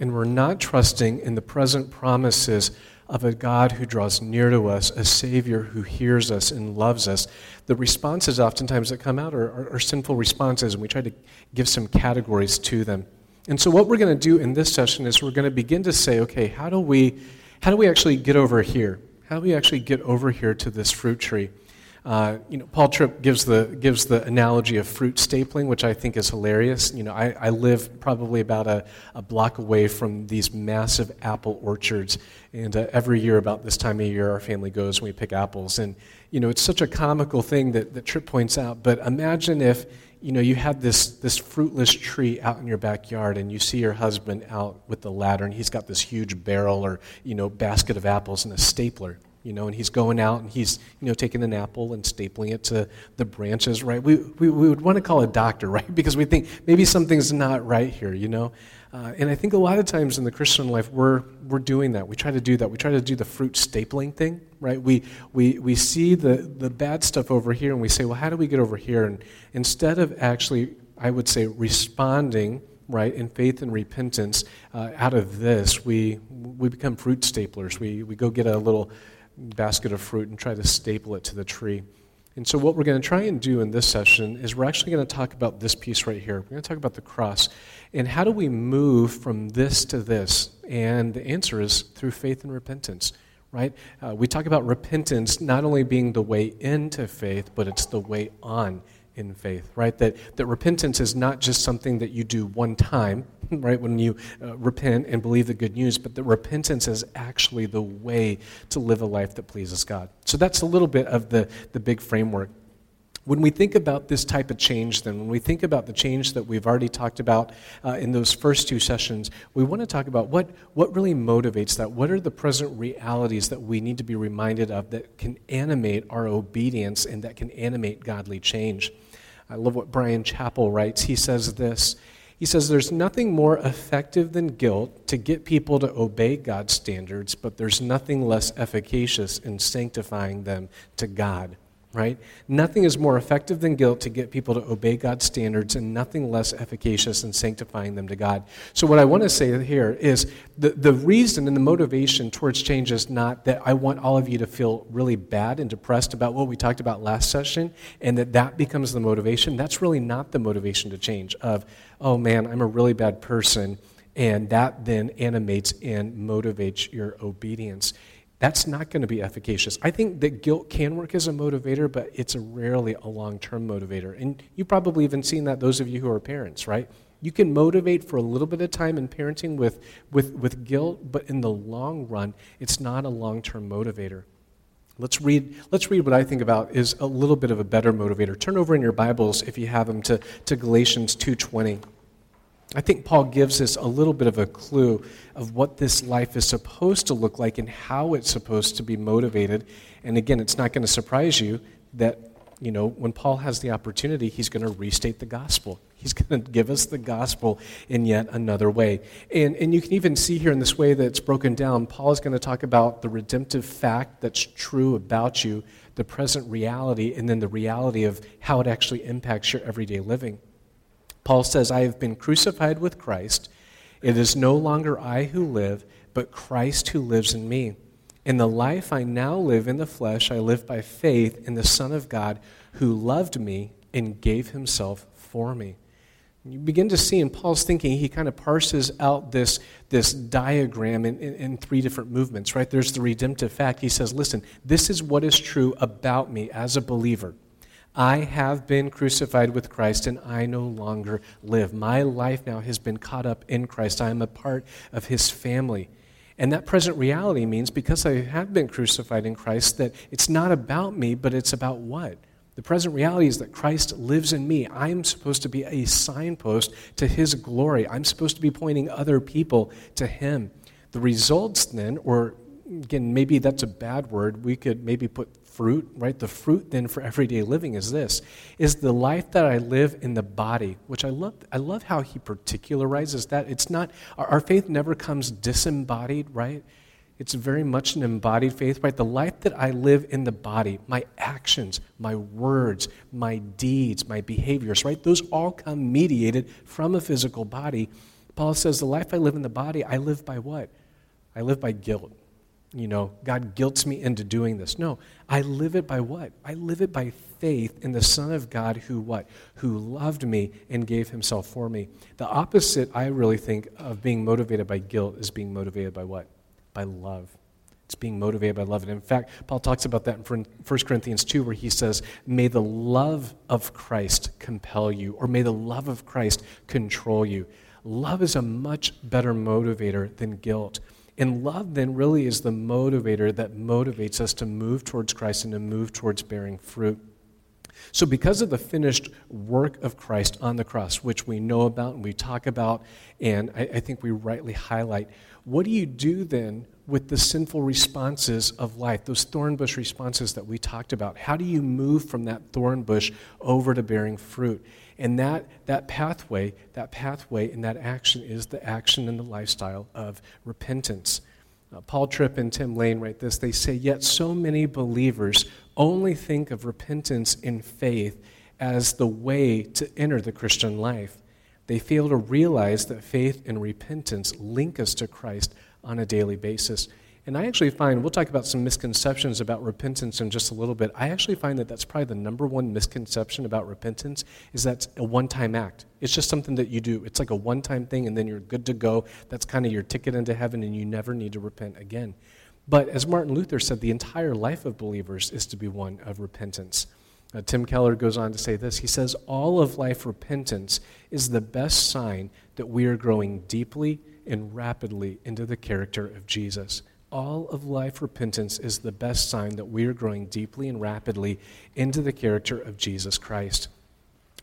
and we're not trusting in the present promises of a God who draws near to us, a Savior who hears us and loves us, the responses oftentimes that come out are, are, are sinful responses, and we try to give some categories to them. And so, what we're going to do in this session is we're going to begin to say, okay, how do we, how do we actually get over here? How do we actually get over here to this fruit tree? Uh, you know, Paul Tripp gives the, gives the analogy of fruit stapling, which I think is hilarious. You know, I, I live probably about a, a block away from these massive apple orchards. And uh, every year, about this time of year, our family goes and we pick apples. And, you know, it's such a comical thing that, that Tripp points out. But imagine if, you know, you had this, this fruitless tree out in your backyard and you see your husband out with the ladder and he's got this huge barrel or, you know, basket of apples and a stapler you know, and he's going out and he's, you know, taking an apple and stapling it to the branches, right? We, we, we would want to call a doctor, right? Because we think maybe something's not right here, you know? Uh, and I think a lot of times in the Christian life, we're, we're doing that. We try to do that. We try to do the fruit stapling thing, right? We, we, we see the, the bad stuff over here and we say, well, how do we get over here? And instead of actually, I would say, responding right, in faith and repentance, uh, out of this, we, we become fruit staplers. We, we go get a little basket of fruit and try to staple it to the tree. And so, what we're going to try and do in this session is we're actually going to talk about this piece right here. We're going to talk about the cross. And how do we move from this to this? And the answer is through faith and repentance, right? Uh, we talk about repentance not only being the way into faith, but it's the way on in faith, right? That, that repentance is not just something that you do one time, right, when you uh, repent and believe the good news, but that repentance is actually the way to live a life that pleases God. So that's a little bit of the, the big framework. When we think about this type of change, then, when we think about the change that we've already talked about uh, in those first two sessions, we want to talk about what, what really motivates that. What are the present realities that we need to be reminded of that can animate our obedience and that can animate godly change? I love what Bryan Chapell writes. He says this He says, There's nothing more effective than guilt to get people to obey God's standards, but there's nothing less efficacious in sanctifying them to God right? Nothing is more effective than guilt to get people to obey God's standards, and nothing less efficacious than sanctifying them to God. So, what I want to say here is the, the reason and the motivation towards change is not that I want all of you to feel really bad and depressed about what we talked about last session, and that that becomes the motivation. That's really not the motivation to change, of, oh man, I'm a really bad person. And that then animates and motivates your obedience that's not going to be efficacious. I think that guilt can work as a motivator, but it's a rarely a long term motivator. And you probably even seen that, those of you who are parents, right? You can motivate for a little bit of time in parenting with, with, with guilt, but in the long run, it's not a long term motivator. Let's read, let's read what I think about is a little bit of a better motivator. Turn over in your Bibles, if you have them, to, to Galatians 2.20. I think Paul gives us a little bit of a clue of what this life is supposed to look like and how it's supposed to be motivated. And again, it's not going to surprise you that, you know, when Paul has the opportunity, he's going to restate the gospel. He's going to give us the gospel in yet another way. And, and you can even see here in this way that it's broken down, Paul is going to talk about the redemptive fact that's true about you, the present reality, and then the reality of how it actually impacts your everyday living. Paul says, I have been crucified with Christ. It is no longer I who live, but Christ who lives in me. In the life I now live in the flesh, I live by faith in the Son of God who loved me and gave himself for me. You begin to see in Paul's thinking, he kind of parses out this, this diagram in, in, in, three different movements, right? There's the redemptive fact. He says, listen, this is what is true about me as a believer. I have been crucified with Christ and I no longer live. My life now has been caught up in Christ. I am a part of his family. And that present reality means because I have been crucified in Christ, that it's not about me, but it's about what? The present reality is that Christ lives in me. I'm supposed to be a signpost to his glory. I'm supposed to be pointing other people to him. The results then, or again, maybe that's a bad word. We could maybe put fruit, right? The fruit then for everyday living is this is the life that I live in the body, which I love I love how he particularizes that. It's not our, our faith never comes disembodied, right? It's very much an embodied faith, right? The life that I live in the body, my actions, my words, my deeds, my behaviors, right? Those all come mediated from a physical body Paul says, The life I live in the body, I live by what? I live by guilt. You know, God guilts me into doing this. No, I live it by what? I live it by faith in the Son of God who what? Who loved me and gave himself for me. The opposite, I really think, of being motivated by guilt is being motivated by what? By love. It's being motivated by love. And in fact, Paul talks about that in 1 Corinthians 2, where he says, May the love of Christ compel you, or may the love of Christ control you. Love is a much better motivator than guilt. And love then really is the motivator that motivates us to move towards Christ and to move towards bearing fruit. So, because of the finished work of Christ on the cross, which we know about and we talk about, and I, I, think we rightly highlight, what do you do then with the sinful responses of life, those thorn bush responses that we talked about? How do you move from that thorn bush over to bearing fruit? And that, that pathway, that pathway and that action is the action and the lifestyle of repentance. Uh, Paul Tripp and Tim Lane write this. They say, Yet so many believers only think of repentance in faith as the way to enter the Christian life. They fail to realize that faith and repentance link us to Christ on a daily basis. And I actually find, we'll talk about some misconceptions about repentance in just a little bit. I actually find that that's probably the number one misconception about repentance is that it's a one-time act. It's just something that you do. It's like a one-time thing and then you're good to go. That's kind of your ticket into heaven and you never need to repent again. But as Martin Luther said, the entire life of believers is to be one of repentance. Uh, Tim Keller goes on to say this. He says, All of life repentance is the best sign that we are growing deeply and rapidly into the character of Jesus all of life repentance is the best sign that we are growing deeply and rapidly into the character of Jesus Christ.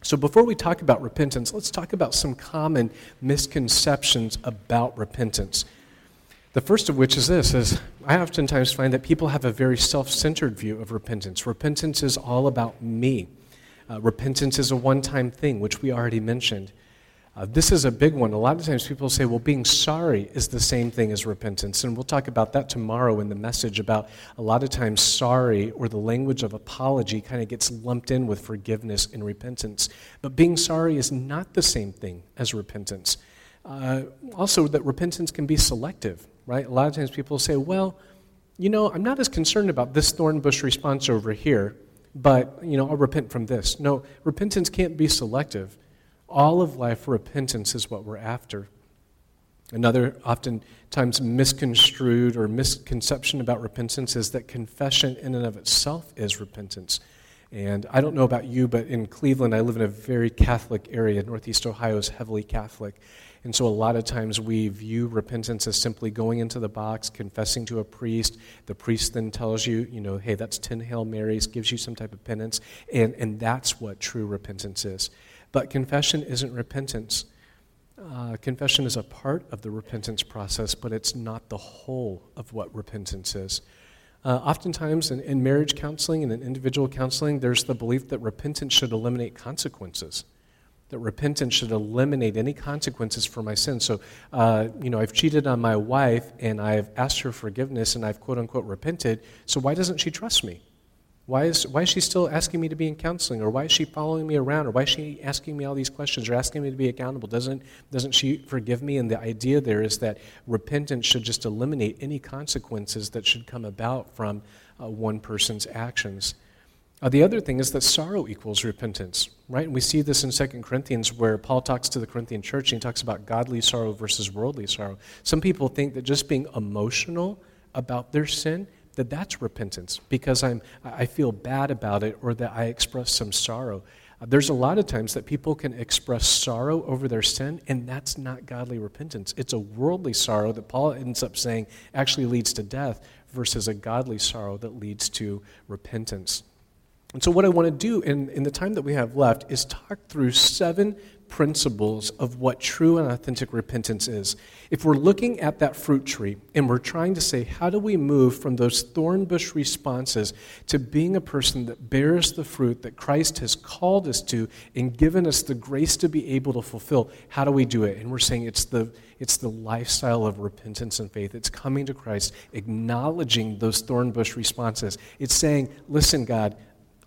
So, before we talk about repentance, let's talk about some common misconceptions about repentance. The first of which is this is I oftentimes find that people have a very self-centered view of repentance. Repentance is all about me. Uh, repentance is a one-time thing, which we already mentioned. Uh, this is a big one. A lot of times people say, well, being sorry is the same thing as repentance. And we'll talk about that tomorrow in the message about a lot of times sorry or the language of apology kind of gets lumped in with forgiveness and repentance. But being sorry is not the same thing as repentance. Uh, also, that repentance can be selective, right? A lot of times people say, well, you know, I'm not as concerned about this thorn bush response over here, but, you know, I'll repent from this. No, repentance can't be selective all of life, repentance is what we're after. Another oftentimes misconstrued or misconception about repentance is that confession in and of itself is repentance. And I don't know about you, but in Cleveland, I live in a very Catholic area. Northeast Ohio is heavily Catholic. And so a lot of times we view repentance as simply going into the box, confessing to a priest. The priest then tells you, you know, hey, that's 10 Hail Marys, gives you some type of penance. And, and that's what true repentance is. But confession isn't repentance. Uh, confession is a part of the repentance process, but it's not the whole of what repentance is. Uh, oftentimes, in, in, marriage counseling and in individual counseling, there's the belief that repentance should eliminate consequences. That repentance should eliminate any consequences for my sin. So, uh, you know, I've cheated on my wife and I've asked her forgiveness and I've quote unquote repented. So, why doesn't she trust me? Why is, why is she still asking me to be in counseling? Or why is she following me around? Or why is she asking me all these questions or asking me to be accountable? Doesn't, doesn't she forgive me? And the idea there is that repentance should just eliminate any consequences that should come about from uh, one person's actions. Uh, the other thing is that sorrow equals repentance, right? And we see this in 2 Corinthians where Paul talks to the Corinthian church and he talks about godly sorrow versus worldly sorrow. Some people think that just being emotional about their sin that that's repentance because I'm, I feel bad about it or that I express some sorrow. Uh, there's a lot of times that people can express sorrow over their sin, and that's not godly repentance. It's a worldly sorrow that Paul ends up saying actually leads to death versus a godly sorrow that leads to repentance. And so, what I want to do in, in the time that we have left is talk through seven principles of what true and authentic repentance is. If we're looking at that fruit tree and we're trying to say, how do we move from those thorn bush responses to being a person that bears the fruit that Christ has called us to and given us the grace to be able to fulfill, how do we do it? And we're saying it's the, it's the lifestyle of repentance and faith. It's coming to Christ, acknowledging those thorn bush responses. It's saying, listen, God,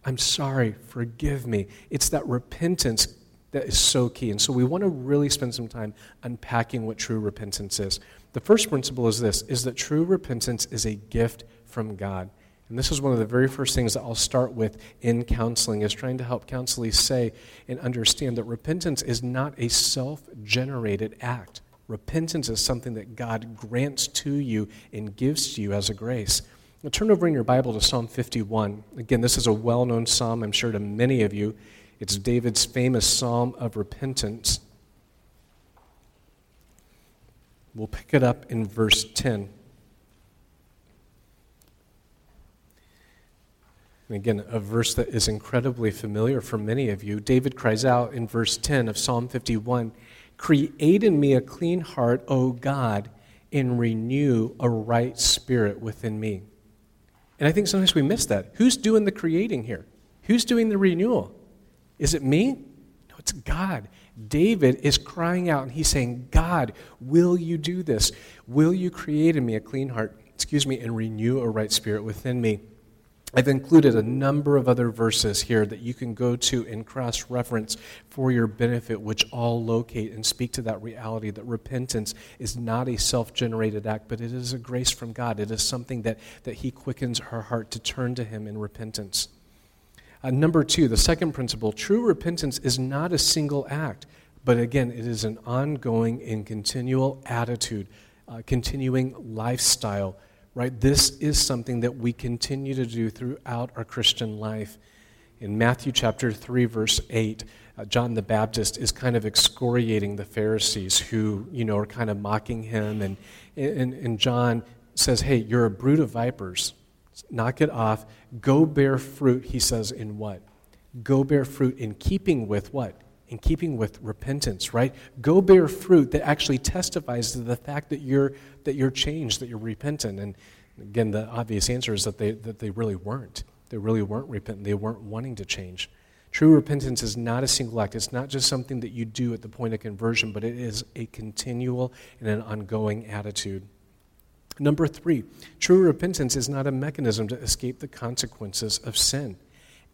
I'm sorry, forgive me. It's that repentance that is so key. And so we want to really spend some time unpacking what true repentance is. The first principle is this is that true repentance is a gift from God. And this is one of the very first things that I'll start with in counseling is trying to help counselees say and understand that repentance is not a self-generated act. Repentance is something that God grants to you and gives to you as a grace. Now turn over in your Bible to Psalm 51. Again, this is a well-known psalm, I'm sure to many of you. It's David's famous psalm of repentance. We'll pick it up in verse 10. And again, a verse that is incredibly familiar for many of you. David cries out in verse 10 of Psalm 51 Create in me a clean heart, O God, and renew a right spirit within me. And I think sometimes we miss that. Who's doing the creating here? Who's doing the renewal? Is it me? No, it's God. David is crying out and he's saying, God, will you do this? Will you create in me a clean heart, excuse me, and renew a right spirit within me? I've included a number of other verses here that you can go to and cross reference for your benefit, which all locate and speak to that reality that repentance is not a self generated act, but it is a grace from God. It is something that, that He quickens our heart to turn to Him in repentance. Uh, number two, the second principle true repentance is not a single act, but again, it is an ongoing and continual attitude, uh, continuing lifestyle. Right? This is something that we continue to do throughout our Christian life. In Matthew chapter 3, verse 8, uh, John the Baptist is kind of excoriating the Pharisees who, you know, are kind of mocking him. And, and, and John says, Hey, you're a brood of vipers knock it off. Go bear fruit, he says, in what? Go bear fruit in keeping with what? In keeping with repentance, right? Go bear fruit that actually testifies to the fact that you're, that you're changed, that you're repentant. And again, the obvious answer is that they, that they really weren't. They really weren't repentant. They weren't wanting to change. True repentance is not a single act. It's not just something that you do at the point of conversion, but it is a continual and an ongoing attitude. Number three, true repentance is not a mechanism to escape the consequences of sin.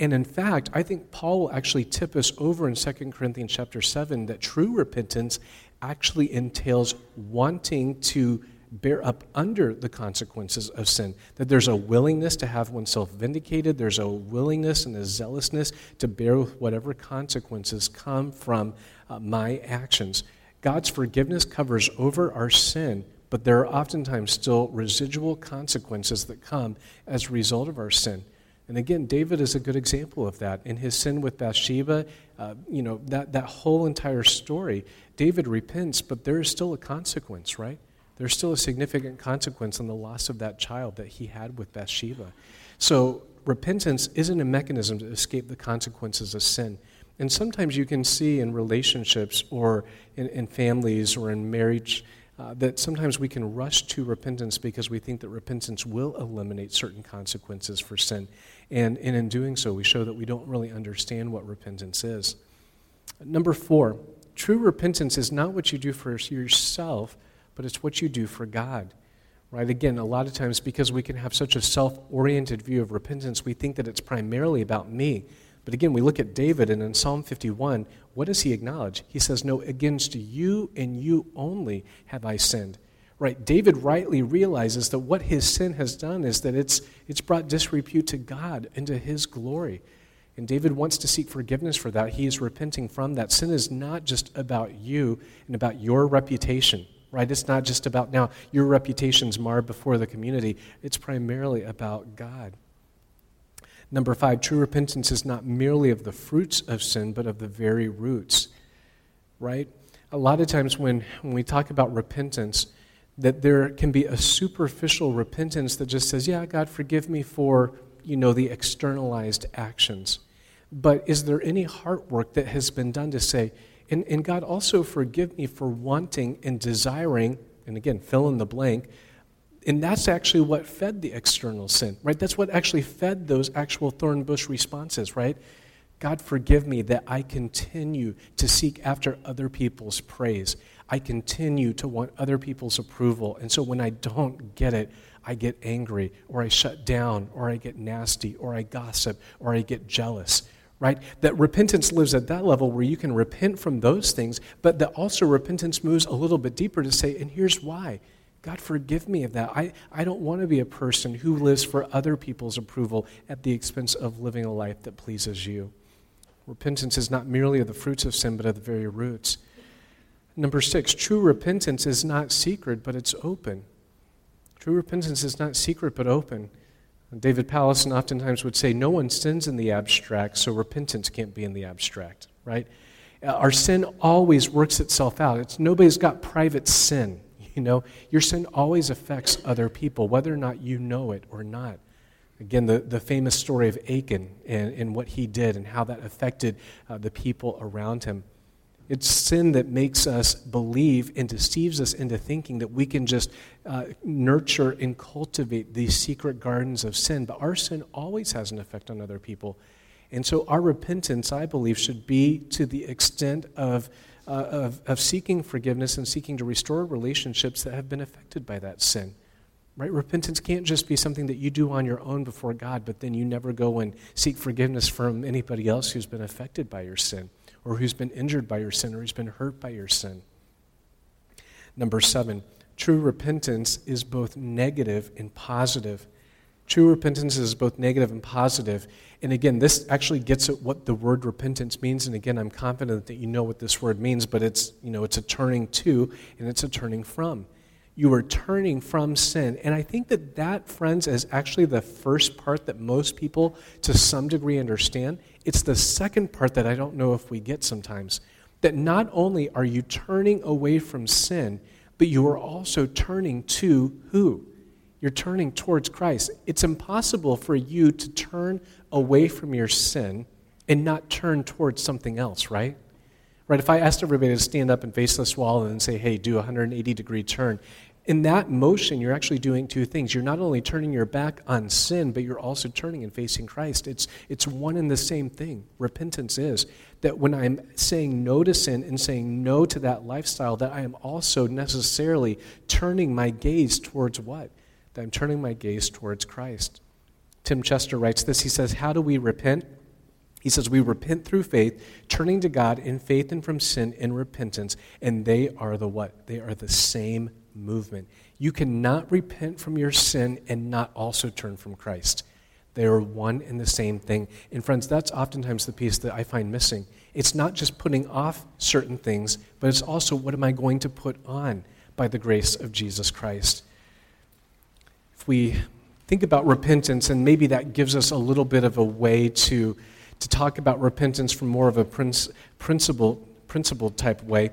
And in fact, I think Paul will actually tip us over in 2 Corinthians chapter 7 that true repentance actually entails wanting to bear up under the consequences of sin. That there's a willingness to have oneself vindicated, there's a willingness and a zealousness to bear with whatever consequences come from uh, my actions. God's forgiveness covers over our sin, but there are oftentimes still residual consequences that come as a result of our sin. And again, David is a good example of that. In his sin with Bathsheba, uh, you know, that, that whole entire story, David repents, but there is still a consequence, right? There's still a significant consequence in the loss of that child that he had with Bathsheba. So, repentance isn't a mechanism to escape the consequences of sin. And sometimes you can see in relationships or in, in families or in marriage uh, that sometimes we can rush to repentance because we think that repentance will eliminate certain consequences for sin. And, and in doing so, we show that we don't really understand what repentance is. Number four, true repentance is not what you do for yourself, but it's what you do for God. Right? Again, a lot of times because we can have such a self oriented view of repentance, we think that it's primarily about me. But again, we look at David, and in Psalm 51, what does he acknowledge? He says, No, against you and you only have I sinned. Right? David rightly realizes that what his sin has done is that it's, it's brought disrepute to God and to his glory. And David wants to seek forgiveness for that. He is repenting from that. Sin is not just about you and about your reputation, right? It's not just about now your reputation's marred before the community. It's primarily about God. Number five, true repentance is not merely of the fruits of sin, but of the very roots, right? A lot of times when, when we talk about repentance, that there can be a superficial repentance that just says, yeah, God, forgive me for, you know, the externalized actions. But is there any heart work that has been done to say, and, and God, also forgive me for wanting and desiring, and again, fill in the blank, and that's actually what fed the external sin, right? That's what actually fed those actual thorn bush responses, right? God, forgive me that I continue to seek after other people's praise. I continue to want other people's approval. And so when I don't get it, I get angry, or I shut down, or I get nasty, or I gossip, or I get jealous, right? That repentance lives at that level where you can repent from those things, but that also repentance moves a little bit deeper to say, and here's why. God, forgive me of that. I, I don't want to be a person who lives for other people's approval at the expense of living a life that pleases you. Repentance is not merely of the fruits of sin, but of the very roots. Number six, true repentance is not secret, but it's open. True repentance is not secret, but open. David Powlison oftentimes would say, No one sins in the abstract, so repentance can't be in the abstract, right? Our sin always works itself out. It's, nobody's got private sin. You know, your sin always affects other people, whether or not you know it or not. Again, the, the famous story of Achan and, and what he did and how that affected uh, the people around him. It's sin that makes us believe and deceives us into thinking that we can just uh, nurture and cultivate these secret gardens of sin. But our sin always has an effect on other people. And so our repentance, I believe, should be to the extent of, uh, of, of seeking forgiveness and seeking to restore relationships that have been affected by that sin. Right? Repentance can't just be something that you do on your own before God, but then you never go and seek forgiveness from anybody else who's been affected by your sin or who's been injured by your sin or who's been hurt by your sin. Number seven, true repentance is both negative and positive. True repentance is both negative and positive. And again, this actually gets at what the word repentance means. And again, I'm confident that you know what this word means, but it's, you know, it's a turning to and it's a turning from. You are turning from sin. And I think that that, friends, is actually the first part that most people, to some degree, understand. It's the second part that I don't know if we get sometimes. That not only are you turning away from sin, but you are also turning to who? You're turning towards Christ. It's impossible for you to turn away from your sin and not turn towards something else, right? Right, if I asked everybody to stand up and face this wall and say, hey, do a 180 degree turn, in that motion, you're actually doing two things. You're not only turning your back on sin, but you're also turning and facing Christ. It's, it's one and the same thing. Repentance is that when I'm saying no to sin and saying no to that lifestyle, that I am also necessarily turning my gaze towards what? That I'm turning my gaze towards Christ. Tim Chester writes this. He says, How do we repent? He says, We repent through faith, turning to God in faith and from sin in repentance, and they are the what? They are the same movement. You cannot repent from your sin and not also turn from Christ. They are one and the same thing. And friends, that's oftentimes the piece that I find missing. It's not just putting off certain things, but it's also what am I going to put on by the grace of Jesus Christ. We think about repentance, and maybe that gives us a little bit of a way to, to talk about repentance from more of a principle, principle type way.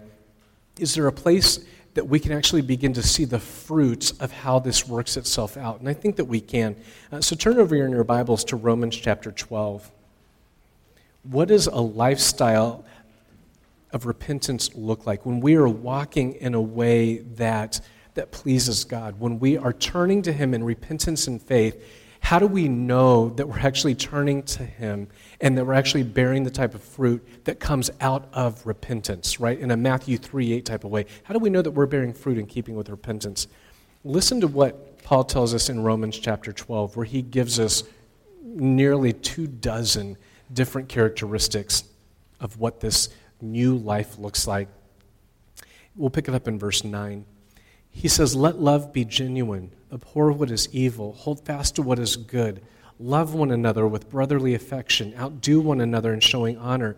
Is there a place that we can actually begin to see the fruits of how this works itself out. And I think that we can. Uh, so turn over in your Bibles to Romans chapter 12. What does a lifestyle of repentance look like when we are walking in a way that, that pleases God, when we are turning to Him in repentance and faith? how do we know that we're actually turning to Him and that we're actually bearing the type of fruit that comes out of repentance, right? In a Matthew 3 8 type of way. How do we know that we're bearing fruit in keeping with repentance? Listen to what Paul tells us in Romans chapter 12, where he gives us nearly two dozen different characteristics of what this new life looks like. We'll pick it up in verse 9. He says, Let love be genuine, abhor what is evil, hold fast to what is good, love one another with brotherly affection, outdo one another in showing honor.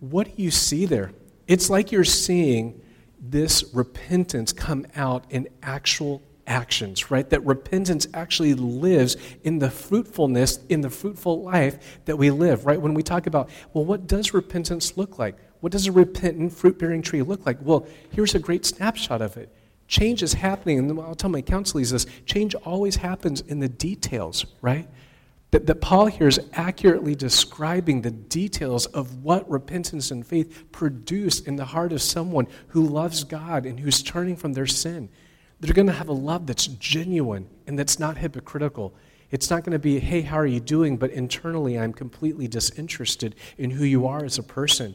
what do you see there? It's like you're seeing this repentance come out in actual actions, right? That repentance actually lives in the fruitfulness, in the fruitful life that we live, right? When we talk about, well, what does repentance look like? What does a repentant fruit bearing tree look like? Well, here's a great snapshot of it. Change is happening, and I'll tell my counselees this change always happens in the details, right? That, that Paul here is accurately describing the details of what repentance and faith produce in the heart of someone who loves God and who's turning from their sin. They're going to have a love that's genuine and that's not hypocritical. It's not going to be, hey, how are you doing? But internally, I'm completely disinterested in who you are as a person.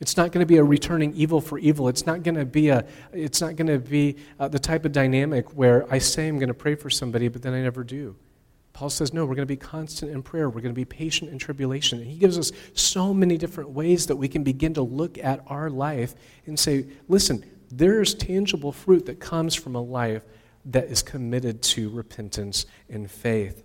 It's not going to be a returning evil for evil. It's not going to be, a, it's not going to be uh, the type of dynamic where I say I'm going to pray for somebody, but then I never do. Paul says, no, we're going to be constant in prayer. We're going to be patient in tribulation. And he gives us so many different ways that we can begin to look at our life and say, listen, there's tangible fruit that comes from a life that is committed to repentance and faith.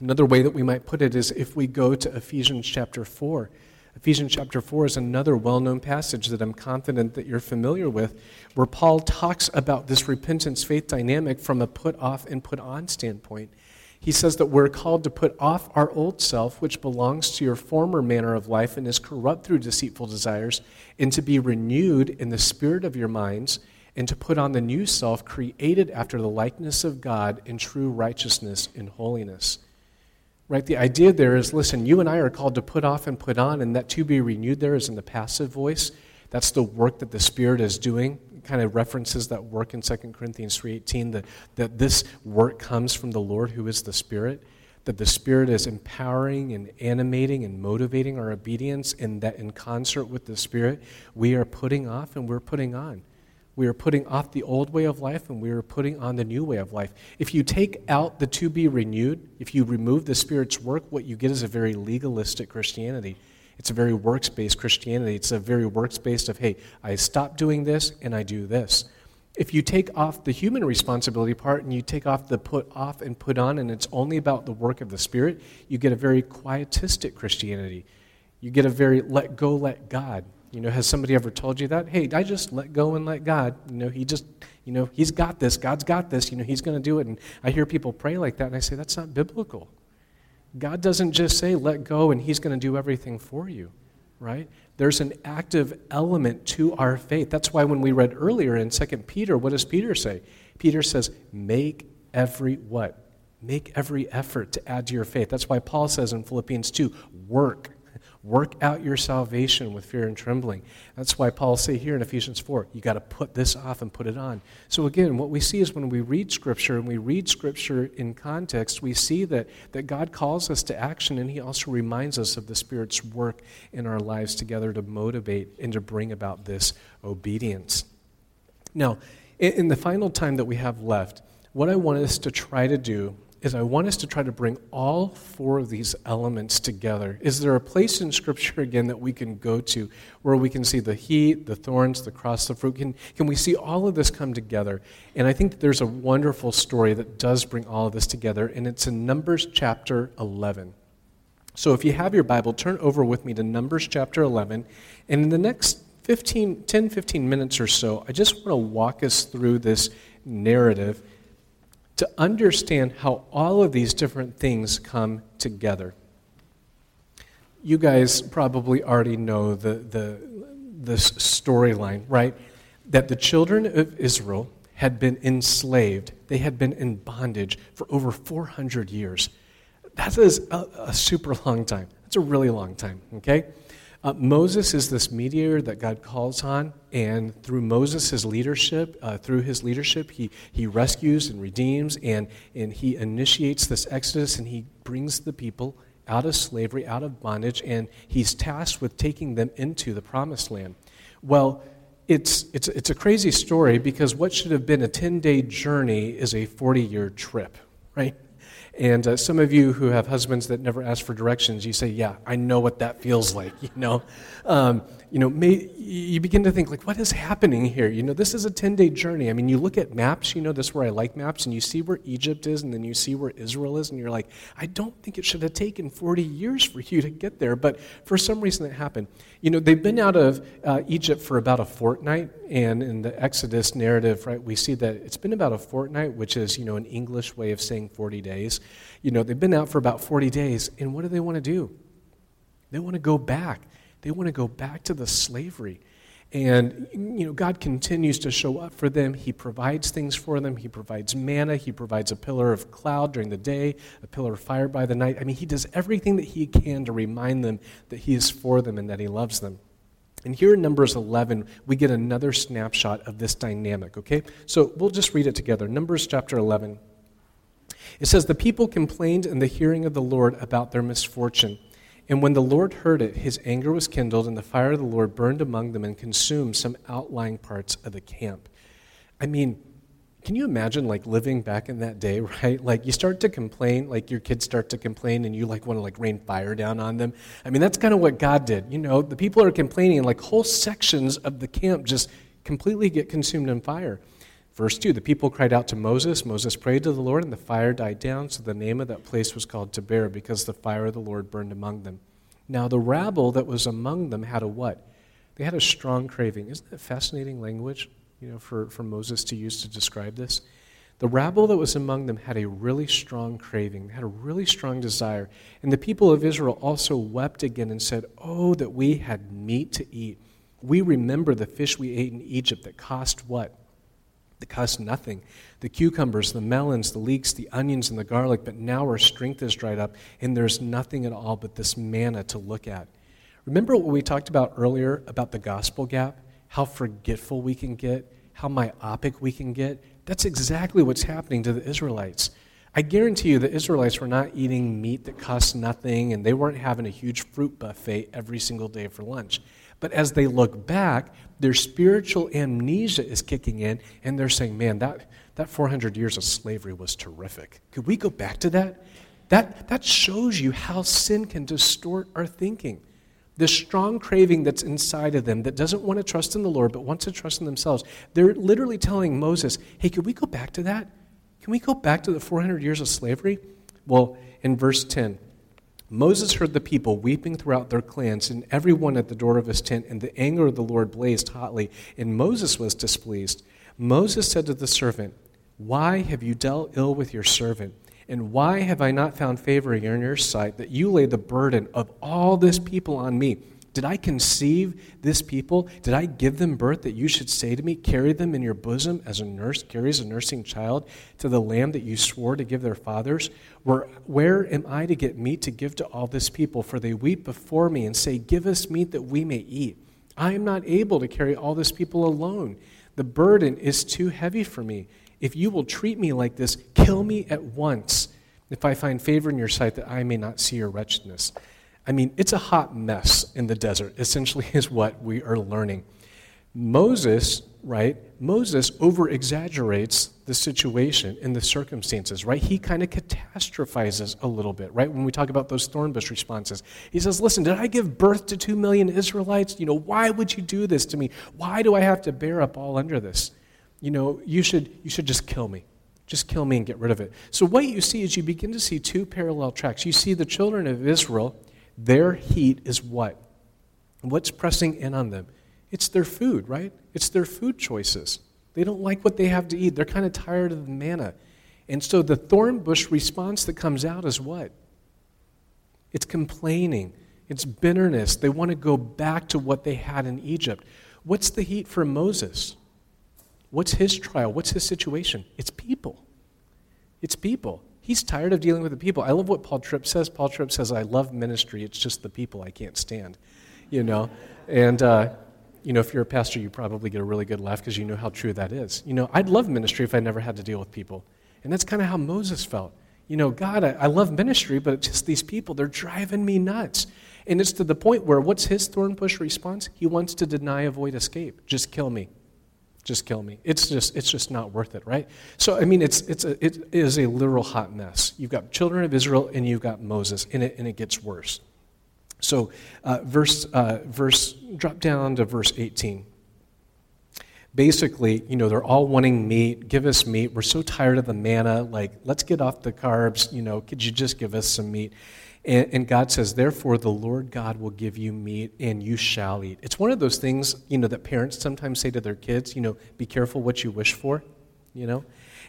Another way that we might put it is if we go to Ephesians chapter 4. Ephesians chapter 4 is another well known passage that I'm confident that you're familiar with, where Paul talks about this repentance faith dynamic from a put off and put on standpoint. He says that we're called to put off our old self, which belongs to your former manner of life and is corrupt through deceitful desires, and to be renewed in the spirit of your minds, and to put on the new self, created after the likeness of God in true righteousness and holiness. Right? The idea there is listen, you and I are called to put off and put on, and that to be renewed there is in the passive voice. That's the work that the Spirit is doing kind of references that work in 2 Corinthians 3.18, that, that this work comes from the Lord who is the Spirit, that the Spirit is empowering and animating and motivating our obedience, and that in concert with the Spirit, we are putting off and we're putting on. We are putting off the old way of life and we are putting on the new way of life. If you take out the to be renewed, if you remove the Spirit's work, what you get is a very legalistic Christianity. It's a very works based Christianity. It's a very works based of, hey, I stop doing this and I do this. If you take off the human responsibility part and you take off the put off and put on, and it's only about the work of the Spirit, you get a very quietistic Christianity. You get a very let go, let God. You know, has somebody ever told you that? Hey, I just let go and let God. You know, He just, you know, He's got this. God's got this. You know, He's going to do it. And I hear people pray like that, and I say, that's not biblical. God doesn't just say, let go, and He's going to do everything for you, right? There's an active element to our faith. That's why when we read earlier in 2 Peter, what does Peter say? Peter says, make every what? Make every effort to add to your faith. That's why Paul says in Philippians 2, work Work out your salvation with fear and trembling. That's why Paul say here in Ephesians 4, you got to put this off and put it on. So again, what we see is when we read Scripture and we read Scripture in context, we see that, that God calls us to action and he also reminds us of the Spirit's work in our lives together to motivate and to bring about this obedience. Now, in, in the final time that we have left, what I want us to try to do is I want us to try to bring all four of these elements together. Is there a place in Scripture, again, that we can go to where we can see the heat, the thorns, the cross, the fruit? Can, can we see all of this come together? And I think that there's a wonderful story that does bring all of this together, and it's in Numbers chapter 11. So if you have your Bible, turn over with me to Numbers chapter 11. And in the next 15, 10, 15 minutes or so, I just want to walk us through this narrative to understand how all of these different things come together. You guys probably already know the, the, this storyline, right? That the children of Israel had been enslaved, they had been in bondage for over 400 years. That is a, a super long time. That's a really long time, okay? Uh, Moses is this mediator that God calls on, and through Moses' leadership, uh, through his leadership, he, he rescues and redeems, and, and he initiates this exodus, and he brings the people out of slavery, out of bondage, and he's tasked with taking them into the promised land. Well, it's, it's, it's a crazy story because what should have been a 10 day journey is a 40 year trip, right? And uh, some of you who have husbands that never ask for directions, you say, "Yeah, I know what that feels like." You know, um, you know, may, you begin to think like, "What is happening here?" You know, this is a ten-day journey. I mean, you look at maps. You know, this is where I like maps, and you see where Egypt is, and then you see where Israel is, and you're like, "I don't think it should have taken 40 years for you to get there," but for some reason it happened. You know, they've been out of uh, Egypt for about a fortnight, and in the Exodus narrative, right, we see that it's been about a fortnight, which is you know an English way of saying 40 days. You know, they've been out for about 40 days, and what do they want to do? They want to go back. They want to go back to the slavery. And, you know, God continues to show up for them. He provides things for them. He provides manna. He provides a pillar of cloud during the day, a pillar of fire by the night. I mean, He does everything that He can to remind them that He is for them and that He loves them. And here in Numbers 11, we get another snapshot of this dynamic, okay? So we'll just read it together. Numbers chapter 11. It says, The people complained in the hearing of the Lord about their misfortune. And when the Lord heard it, his anger was kindled, and the fire of the Lord burned among them and consumed some outlying parts of the camp. I mean, can you imagine like living back in that day, right? Like you start to complain, like your kids start to complain and you like want to like rain fire down on them. I mean, that's kind of what God did. You know, the people are complaining and like whole sections of the camp just completely get consumed in fire. Verse 2 The people cried out to Moses. Moses prayed to the Lord, and the fire died down. So the name of that place was called Taberah, because the fire of the Lord burned among them. Now, the rabble that was among them had a what? They had a strong craving. Isn't that fascinating language you know, for, for Moses to use to describe this? The rabble that was among them had a really strong craving, they had a really strong desire. And the people of Israel also wept again and said, Oh, that we had meat to eat. We remember the fish we ate in Egypt that cost what? that cost nothing. The cucumbers, the melons, the leeks, the onions, and the garlic, but now our strength is dried up, and there's nothing at all but this manna to look at. Remember what we talked about earlier about the gospel gap? How forgetful we can get, how myopic we can get? That's exactly what's happening to the Israelites. I guarantee you the Israelites were not eating meat that cost nothing, and they weren't having a huge fruit buffet every single day for lunch. But as they look back, their spiritual amnesia is kicking in, and they're saying, man, that, that 400 years of slavery was terrific. Could we go back to that? That, that shows you how sin can distort our thinking. The strong craving that's inside of them that doesn't want to trust in the Lord but wants to trust in themselves. They're literally telling Moses, hey, could we go back to that? Can we go back to the 400 years of slavery? Well, in verse 10, Moses heard the people weeping throughout their clans, and every one at the door of his tent, and the anger of the Lord blazed hotly, and Moses was displeased. Moses said to the servant, Why have you dealt ill with your servant? And why have I not found favor in your sight that you lay the burden of all this people on me? Did I conceive this people? Did I give them birth that you should say to me, Carry them in your bosom as a nurse carries a nursing child to the lamb that you swore to give their fathers? Where, where am I to get meat to give to all this people? For they weep before me and say, Give us meat that we may eat. I am not able to carry all this people alone. The burden is too heavy for me. If you will treat me like this, kill me at once, if I find favor in your sight that I may not see your wretchedness. I mean, it's a hot mess in the desert, essentially, is what we are learning. Moses, right? Moses over exaggerates the situation and the circumstances, right? He kind of catastrophizes a little bit, right? When we talk about those thorn bush responses, he says, Listen, did I give birth to two million Israelites? You know, why would you do this to me? Why do I have to bear up all under this? You know, you should, you should just kill me. Just kill me and get rid of it. So, what you see is you begin to see two parallel tracks. You see the children of Israel their heat is what? What's pressing in on them? It's their food, right? It's their food choices. They don't like what they have to eat. They're kind of tired of the manna. And so the thorn bush response that comes out is what? It's complaining, it's bitterness. They want to go back to what they had in Egypt. What's the heat for Moses? What's his trial? What's his situation? It's people. It's people. He's tired of dealing with the people. I love what Paul Tripp says. Paul Tripp says, I love ministry, it's just the people I can't stand. You know? And, uh, you know, if you're a pastor, you probably get a really good laugh because you know how true that is. You know, I'd love ministry if I never had to deal with people. And that's kind of how Moses felt. You know, God, I, I love ministry, but it's just these people, they're driving me nuts. And it's to the point where what's his thorn bush response? He wants to deny, avoid, escape. Just kill me. Just kill me. It's just, it's just not worth it, right? So, I mean, it's, it's a, it is a literal hot mess. You've got children of Israel and you've got Moses, and it, and it gets worse. So, uh, verse, uh, verse, drop down to verse 18. Basically, you know, they're all wanting meat. Give us meat. We're so tired of the manna. Like, let's get off the carbs. You know, could you just give us some meat? And, and, God says, Therefore, the Lord God will give you meat and you shall eat. It's one of those things, you know, that parents sometimes say to their kids, you know, be careful what you wish for, you know?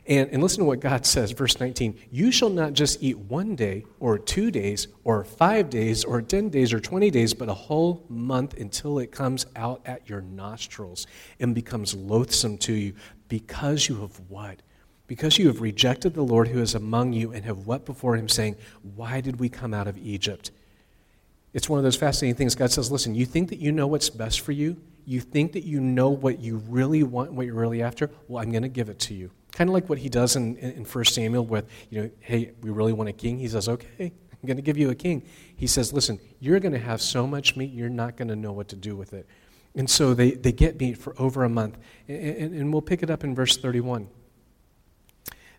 And, and listen to what God says, verse 19. You shall not just eat one day, or two days, or five days, or 10 days, or 20 days, but a whole month until it comes out at your nostrils and becomes loathsome to you, because you have what? Because you have rejected the Lord who is among you and have wept before him, saying, Why did we come out of Egypt? It's one of those fascinating things. God says, Listen, you think that you know what's best for you? You think that you know what you really want, what you're really after? Well, I'm going to give it to you. Kind of like what he does in, in 1 Samuel with, you know, hey, we really want a king. He says, Okay, I'm going to give you a king. He says, Listen, you're going to have so much meat, you're not going to know what to do with it. And so they, they get meat for over a month. And, and, and we'll pick it up in verse 31.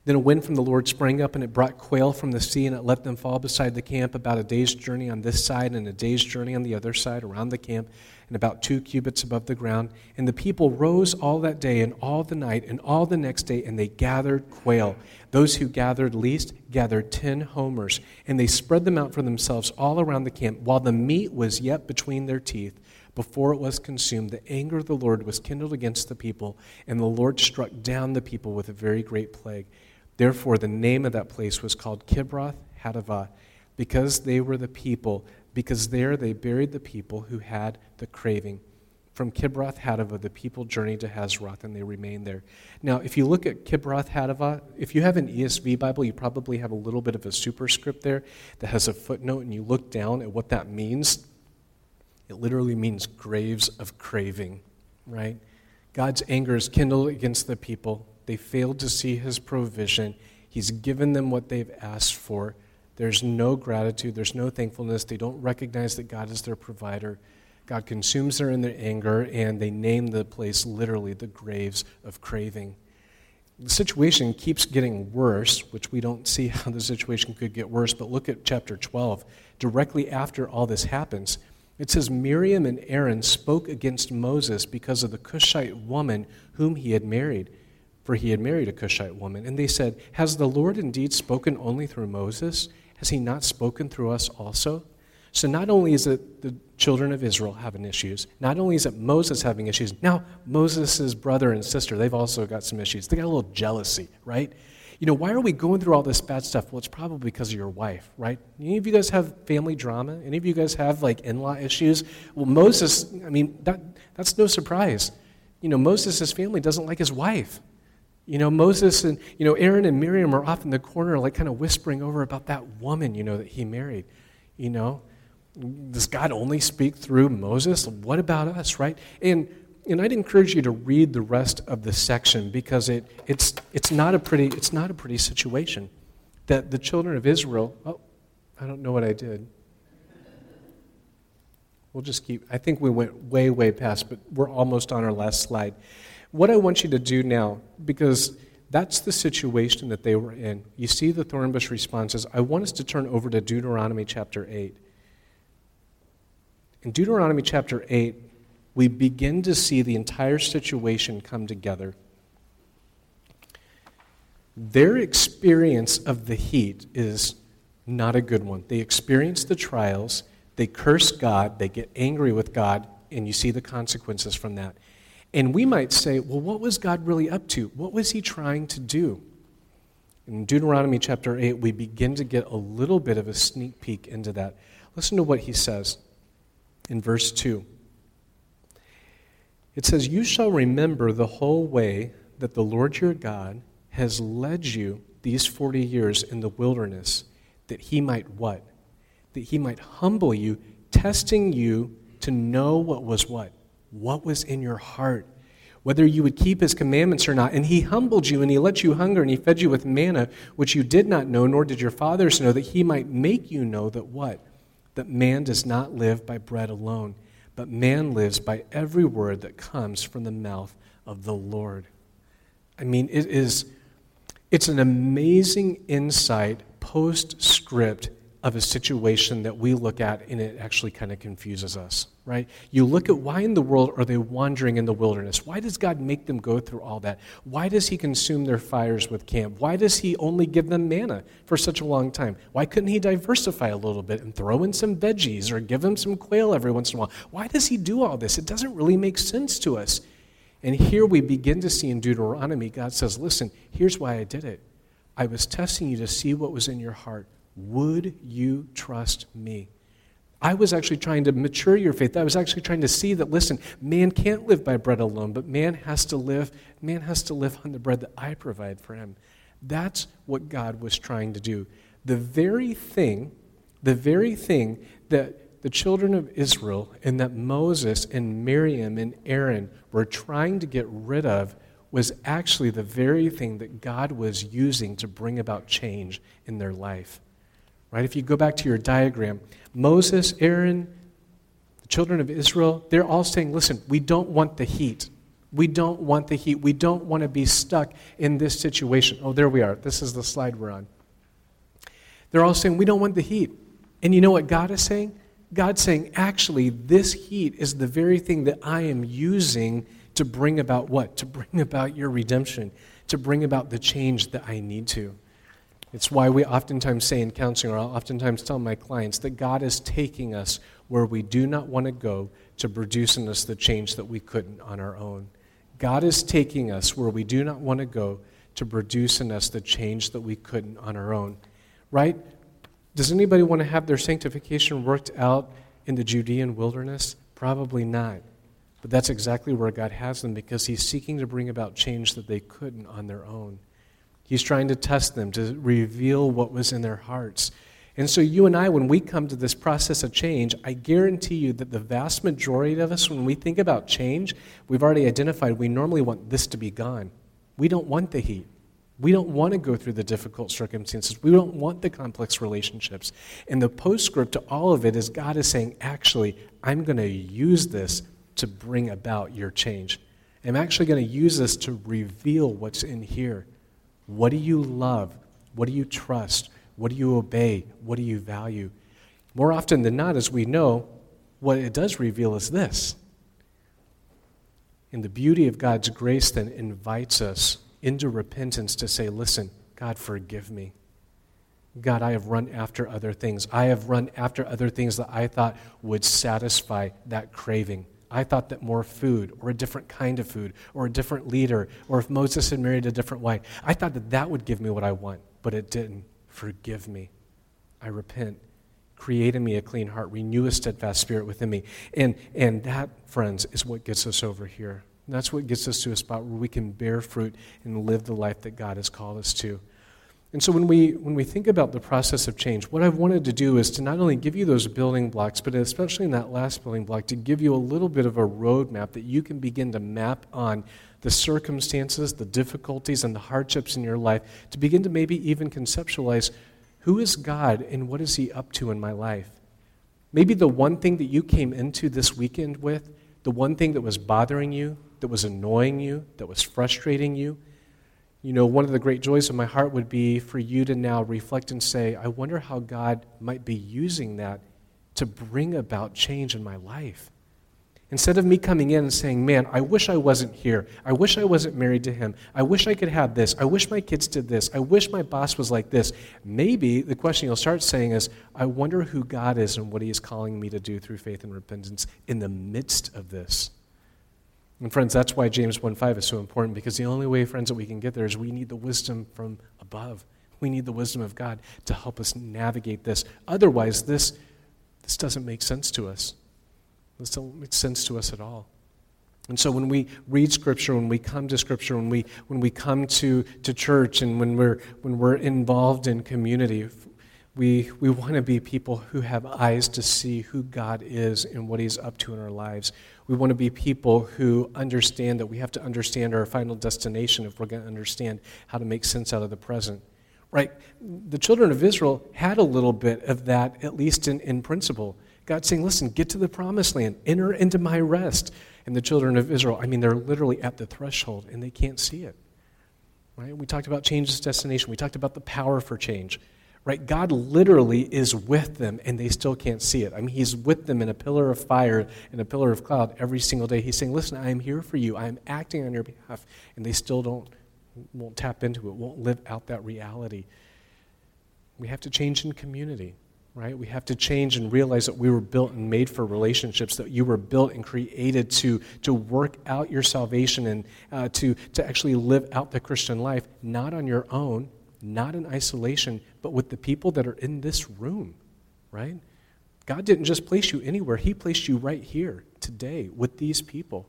Then a wind from the Lord sprang up, and it brought quail from the sea, and it let them fall beside the camp about a day's journey on this side and a day's journey on the other side around the camp, and about two cubits above the ground. And the people rose all that day and all the night and all the next day, and they gathered quail. Those who gathered least gathered ten homers, and they spread them out for themselves all around the camp, while the meat was yet between their teeth. Before it was consumed, the anger of the Lord was kindled against the people, and the Lord struck down the people with a very great plague. Therefore, the name of that place was called Kibroth Hattaavah, because they were the people, because there they buried the people who had the craving. From Kibroth Hattaavah, the people journeyed to Hazeroth, and they remained there. Now, if you look at Kibroth Hattaavah, if you have an ESV Bible, you probably have a little bit of a superscript there that has a footnote, and you look down at what that means. It literally means graves of craving, right? God's anger is kindled against the people they failed to see his provision. He's given them what they've asked for. There's no gratitude, there's no thankfulness. They don't recognize that God is their provider. God consumes them in their anger, and they name the place literally the graves of craving. The situation keeps getting worse, which we don't see how the situation could get worse, but look at chapter 12. Directly after all this happens, it says Miriam and Aaron spoke against Moses because of the Cushite woman whom he had married for he had married a Cushite woman. And they said, Has the Lord indeed spoken only through Moses? Has he not spoken through us also? So not only is it the children of Israel having issues, not only is it Moses having issues, now Moses' brother and sister, they've also got some issues. They got a little jealousy, right? You know, why are we going through all this bad stuff? Well, it's probably because of your wife, right? Any of you guys have family drama? Any of you guys have like in law issues? Well, Moses, I mean, that, that's no surprise. You know, Moses' family doesn't like his wife. You know, Moses and, you know, Aaron and Miriam are off in the corner, like kind of whispering over about that woman, you know, that he married. You know, does God only speak through Moses? What about us, right? And, and I'd encourage you to read the rest of the section because it, it's, it's, not a pretty, it's not a pretty situation. That the children of Israel, oh, I don't know what I did. We'll just keep, I think we went way, way past, but we're almost on our last slide. What I want you to do now, because that's the situation that they were in. You see the thorn bush responses. I want us to turn over to Deuteronomy chapter 8. In Deuteronomy chapter 8, we begin to see the entire situation come together. Their experience of the heat is not a good one. They experience the trials, they curse God, they get angry with God, and you see the consequences from that. And we might say, well, what was God really up to? What was he trying to do? In Deuteronomy chapter 8, we begin to get a little bit of a sneak peek into that. Listen to what he says in verse 2. It says, You shall remember the whole way that the Lord your God has led you these 40 years in the wilderness, that he might what? That he might humble you, testing you to know what was what? What was in your heart, whether you would keep his commandments or not. And he humbled you, and he let you hunger, and he fed you with manna, which you did not know, nor did your fathers know, that he might make you know that what? That man does not live by bread alone, but man lives by every word that comes from the mouth of the Lord. I mean, it is it's an amazing insight postscript of a situation that we look at and it actually kind of confuses us, right? You look at why in the world are they wandering in the wilderness? Why does God make them go through all that? Why does He consume their fires with camp? Why does He only give them manna for such a long time? Why couldn't He diversify a little bit and throw in some veggies or give them some quail every once in a while? Why does He do all this? It doesn't really make sense to us. And here we begin to see in Deuteronomy, God says, Listen, here's why I did it. I was testing you to see what was in your heart would you trust me? I was actually trying to mature your faith. I was actually trying to see that listen, man can't live by bread alone, but man has to live, man has to live on the bread that I provide for him. That's what God was trying to do. The very thing, the very thing that the children of Israel and that Moses and Miriam and Aaron were trying to get rid of was actually the very thing that God was using to bring about change in their life. Right? If you go back to your diagram, Moses, Aaron, the children of Israel, they're all saying, listen, we don't want the heat. We don't want the heat. We don't want to be stuck in this situation. Oh, there we are. This is the slide we're on. They're all saying, we don't want the heat. And you know what God is saying? God's saying, actually, this heat is the very thing that I am using to bring about what? To bring about your redemption, to bring about the change that I need to. It's why we oftentimes say in counseling, or I'll oftentimes tell my clients, that God is taking us where we do not want to go to produce in us the change that we couldn't on our own. God is taking us where we do not want to go to produce in us the change that we couldn't on our own. Right? Does anybody want to have their sanctification worked out in the Judean wilderness? Probably not. But that's exactly where God has them because He's seeking to bring about change that they couldn't on their own. He's trying to test them, to reveal what was in their hearts. And so, you and I, when we come to this process of change, I guarantee you that the vast majority of us, when we think about change, we've already identified we normally want this to be gone. We don't want the heat. We don't want to go through the difficult circumstances. We don't want the complex relationships. And the postscript to all of it is God is saying, actually, I'm going to use this to bring about your change. I'm actually going to use this to reveal what's in here. What do you love? What do you trust? What do you obey? What do you value? More often than not, as we know, what it does reveal is this. And the beauty of God's grace then invites us into repentance to say, Listen, God, forgive me. God, I have run after other things. I have run after other things that I thought would satisfy that craving. I thought that more food, or a different kind of food, or a different leader, or if Moses had married a different wife, I thought that that would give me what I want, but it didn't. Forgive me. I repent. Create in me a clean heart. Renew a steadfast spirit within me. And, and that, friends, is what gets us over here. That's what gets us to a spot where we can bear fruit and live the life that God has called us to. And so when we, when we think about the process of change, what I've wanted to do is to not only give you those building blocks, but especially in that last building block, to give you a little bit of a roadmap that you can begin to map on the circumstances, the difficulties, and the hardships in your life, to begin to maybe even conceptualize who is God and what is He up to in my life. Maybe the one thing that you came into this weekend with, the one thing that was bothering you, that was annoying you, that was frustrating you, you know, one of the great joys of my heart would be for you to now reflect and say, I wonder how God might be using that to bring about change in my life. Instead of me coming in and saying, Man, I wish I wasn't here. I wish I wasn't married to him. I wish I could have this. I wish my kids did this. I wish my boss was like this. Maybe the question you'll start saying is, I wonder who God is and what he is calling me to do through faith and repentance in the midst of this. And friends, that's why James 1:5 is so important because the only way, friends, that we can get there is we need the wisdom from above. We need the wisdom of God to help us navigate this. Otherwise, this, this doesn't make sense to us. This doesn't make sense to us at all. And so when we read Scripture, when we come to Scripture, when we, when we come to, to church, and when we're, when we're involved in community, we, we want to be people who have eyes to see who God is and what He's up to in our lives. We want to be people who understand that we have to understand our final destination if we're going to understand how to make sense out of the present. Right? The children of Israel had a little bit of that, at least in, in principle. God saying, listen, get to the promised land, enter into my rest. And the children of Israel, I mean, they're literally at the threshold and they can't see it. Right? We talked about change destination. We talked about the power for change. Right? God literally is with them and they still can't see it. I mean, He's with them in a pillar of fire and a pillar of cloud every single day. He's saying, Listen, I am here for you. I am acting on your behalf. And they still don't won't tap into it, won't live out that reality. We have to change in community, right? We have to change and realize that we were built and made for relationships, that you were built and created to, to work out your salvation and uh, to, to actually live out the Christian life, not on your own, not in isolation, but with the people that are in this room, right? God didn't just place you anywhere, He placed you right here today with these people.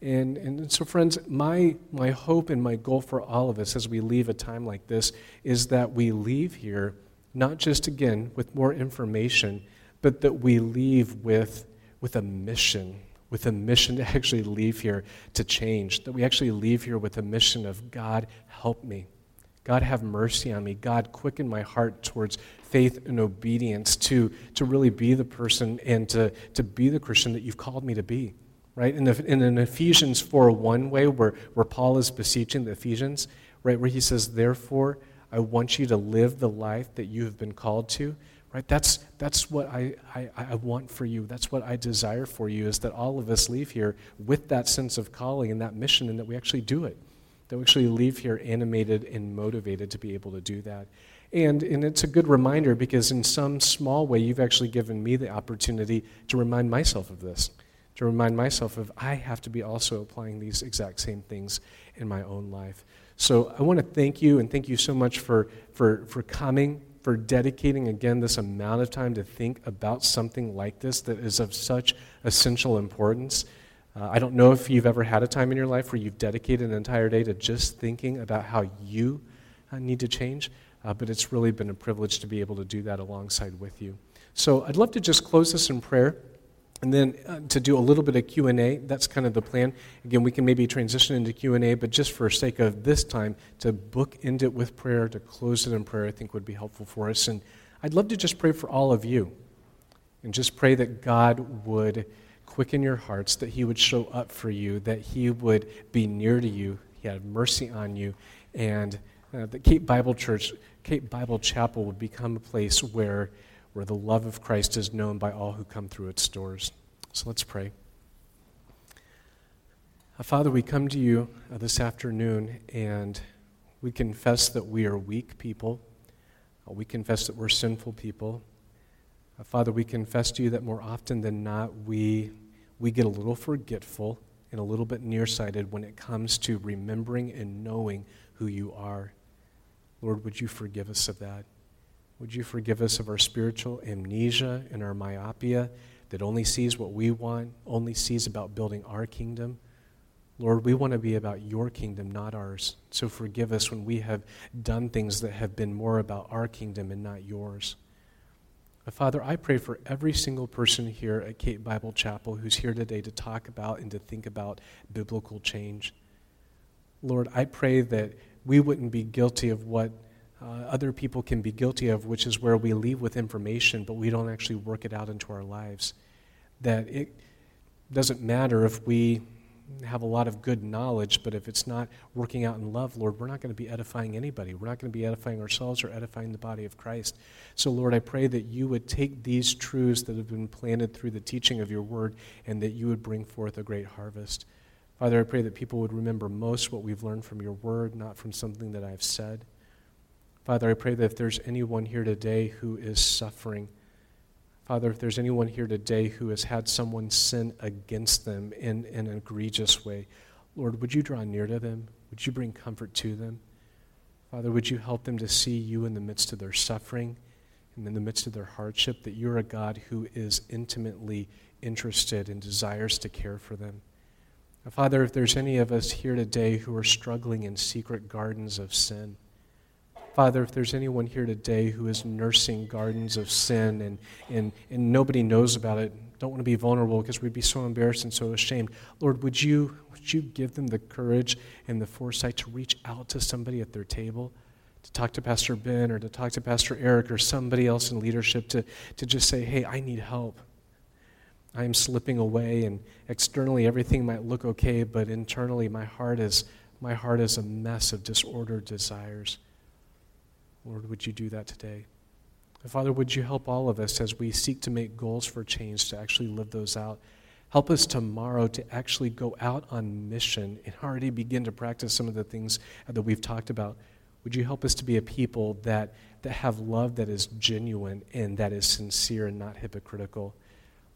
And, and so, friends, my, my hope and my goal for all of us as we leave a time like this is that we leave here not just, again, with more information, but that we leave with, with a mission, with a mission to actually leave here to change, that we actually leave here with a mission of God, help me. God, have mercy on me. God, quicken my heart towards faith and obedience to, to really be the person and to, to be the Christian that you've called me to be right? In, the, in an Ephesians 4 1 way, where, where Paul is beseeching the Ephesians, right, where he says, Therefore, I want you to live the life that you have been called to, right? That's, that's what I, I, I want for you. That's what I desire for you, is that all of us leave here with that sense of calling and that mission, and that we actually do it. Actually leave here animated and motivated to be able to do that. And, and it's a good reminder because, in some small way, you've actually given me the opportunity to remind myself of this to remind myself of I have to be also applying these exact same things in my own life. So I want to thank you and thank you so much for, for, for coming, for dedicating again this amount of time to think about something like this that is of such essential importance. Uh, I don't know if you've ever had a time in your life where you've dedicated an entire day to just thinking about how you uh, need to change, uh, but it's really been a privilege to be able to do that alongside with you. So I'd love to just close this in prayer and then uh, to do a little bit of q&a that's kind of the plan. Again we can maybe transition into q&a but just for sake of this time to book end it with prayer to close it in prayer i think would be helpful for us. And i'd love to just pray for all of you and just pray that god would quicken your hearts that he would show up for you that he would be near to you he had mercy on you and uh, that cape bible church cape bible chapel would become a place where where the love of Christ is known by all who come through its doors. So let's pray. Uh, Father, we come to you uh, this afternoon and we confess that we are weak people. Uh, we confess that we're sinful people. Uh, Father, we confess to you that more often than not, we, we get a little forgetful and a little bit nearsighted when it comes to remembering and knowing who you are. Lord, would you forgive us of that? Would you forgive us of our spiritual amnesia and our myopia that only sees what we want, only sees about building our kingdom? Lord, we want to be about your kingdom, not ours. So forgive us when we have done things that have been more about our kingdom and not yours. Father, I pray for every single person here at Cape Bible Chapel who's here today to talk about and to think about biblical change. Lord, I pray that we wouldn't be guilty of what uh, other people can be guilty of, which is where we leave with information, but we don't actually work it out into our lives. That it doesn't matter if we have a lot of good knowledge, but if it's not working out in love, Lord, we're not going to be edifying anybody. We're not going to be edifying ourselves or edifying the body of Christ. So, Lord, I pray that you would take these truths that have been planted through the teaching of your word and that you would bring forth a great harvest. Father, I pray that people would remember most what we've learned from your word, not from something that I've said. Father, I pray that if there's anyone here today who is suffering, Father, if there's anyone here today who has had someone sin against them in, in an egregious way, Lord, would you draw near to them? Would you bring comfort to them? Father, would you help them to see you in the midst of their suffering and in the midst of their hardship, that you're a God who is intimately interested and desires to care for them? Father, if there's any of us here today who are struggling in secret gardens of sin, Father, if there's anyone here today who is nursing gardens of sin and, and, and nobody knows about it, don't want to be vulnerable because we'd be so embarrassed and so ashamed, Lord, would you, would you give them the courage and the foresight to reach out to somebody at their table? To talk to Pastor Ben or to talk to Pastor Eric or somebody else in leadership to, to just say, hey, I need help. I am slipping away, and externally everything might look okay, but internally my heart is, my heart is a mess of disordered desires. Lord, would you do that today? And Father, would you help all of us as we seek to make goals for change to actually live those out? Help us tomorrow to actually go out on mission and already begin to practice some of the things that we've talked about. Would you help us to be a people that, that have love that is genuine and that is sincere and not hypocritical?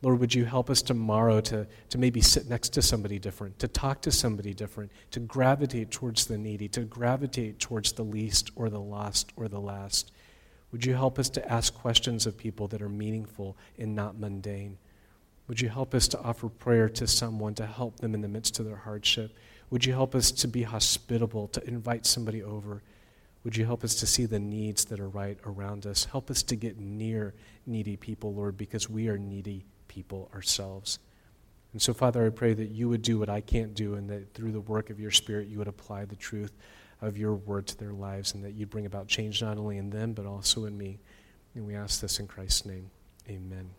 Lord, would you help us tomorrow to, to maybe sit next to somebody different, to talk to somebody different, to gravitate towards the needy, to gravitate towards the least or the lost or the last? Would you help us to ask questions of people that are meaningful and not mundane? Would you help us to offer prayer to someone to help them in the midst of their hardship? Would you help us to be hospitable, to invite somebody over? Would you help us to see the needs that are right around us? Help us to get near needy people, Lord, because we are needy people ourselves. And so, Father, I pray that you would do what I can't do, and that through the work of your Spirit, you would apply the truth of your word to their lives, and that you'd bring about change not only in them, but also in me. And we ask this in Christ's name. Amen.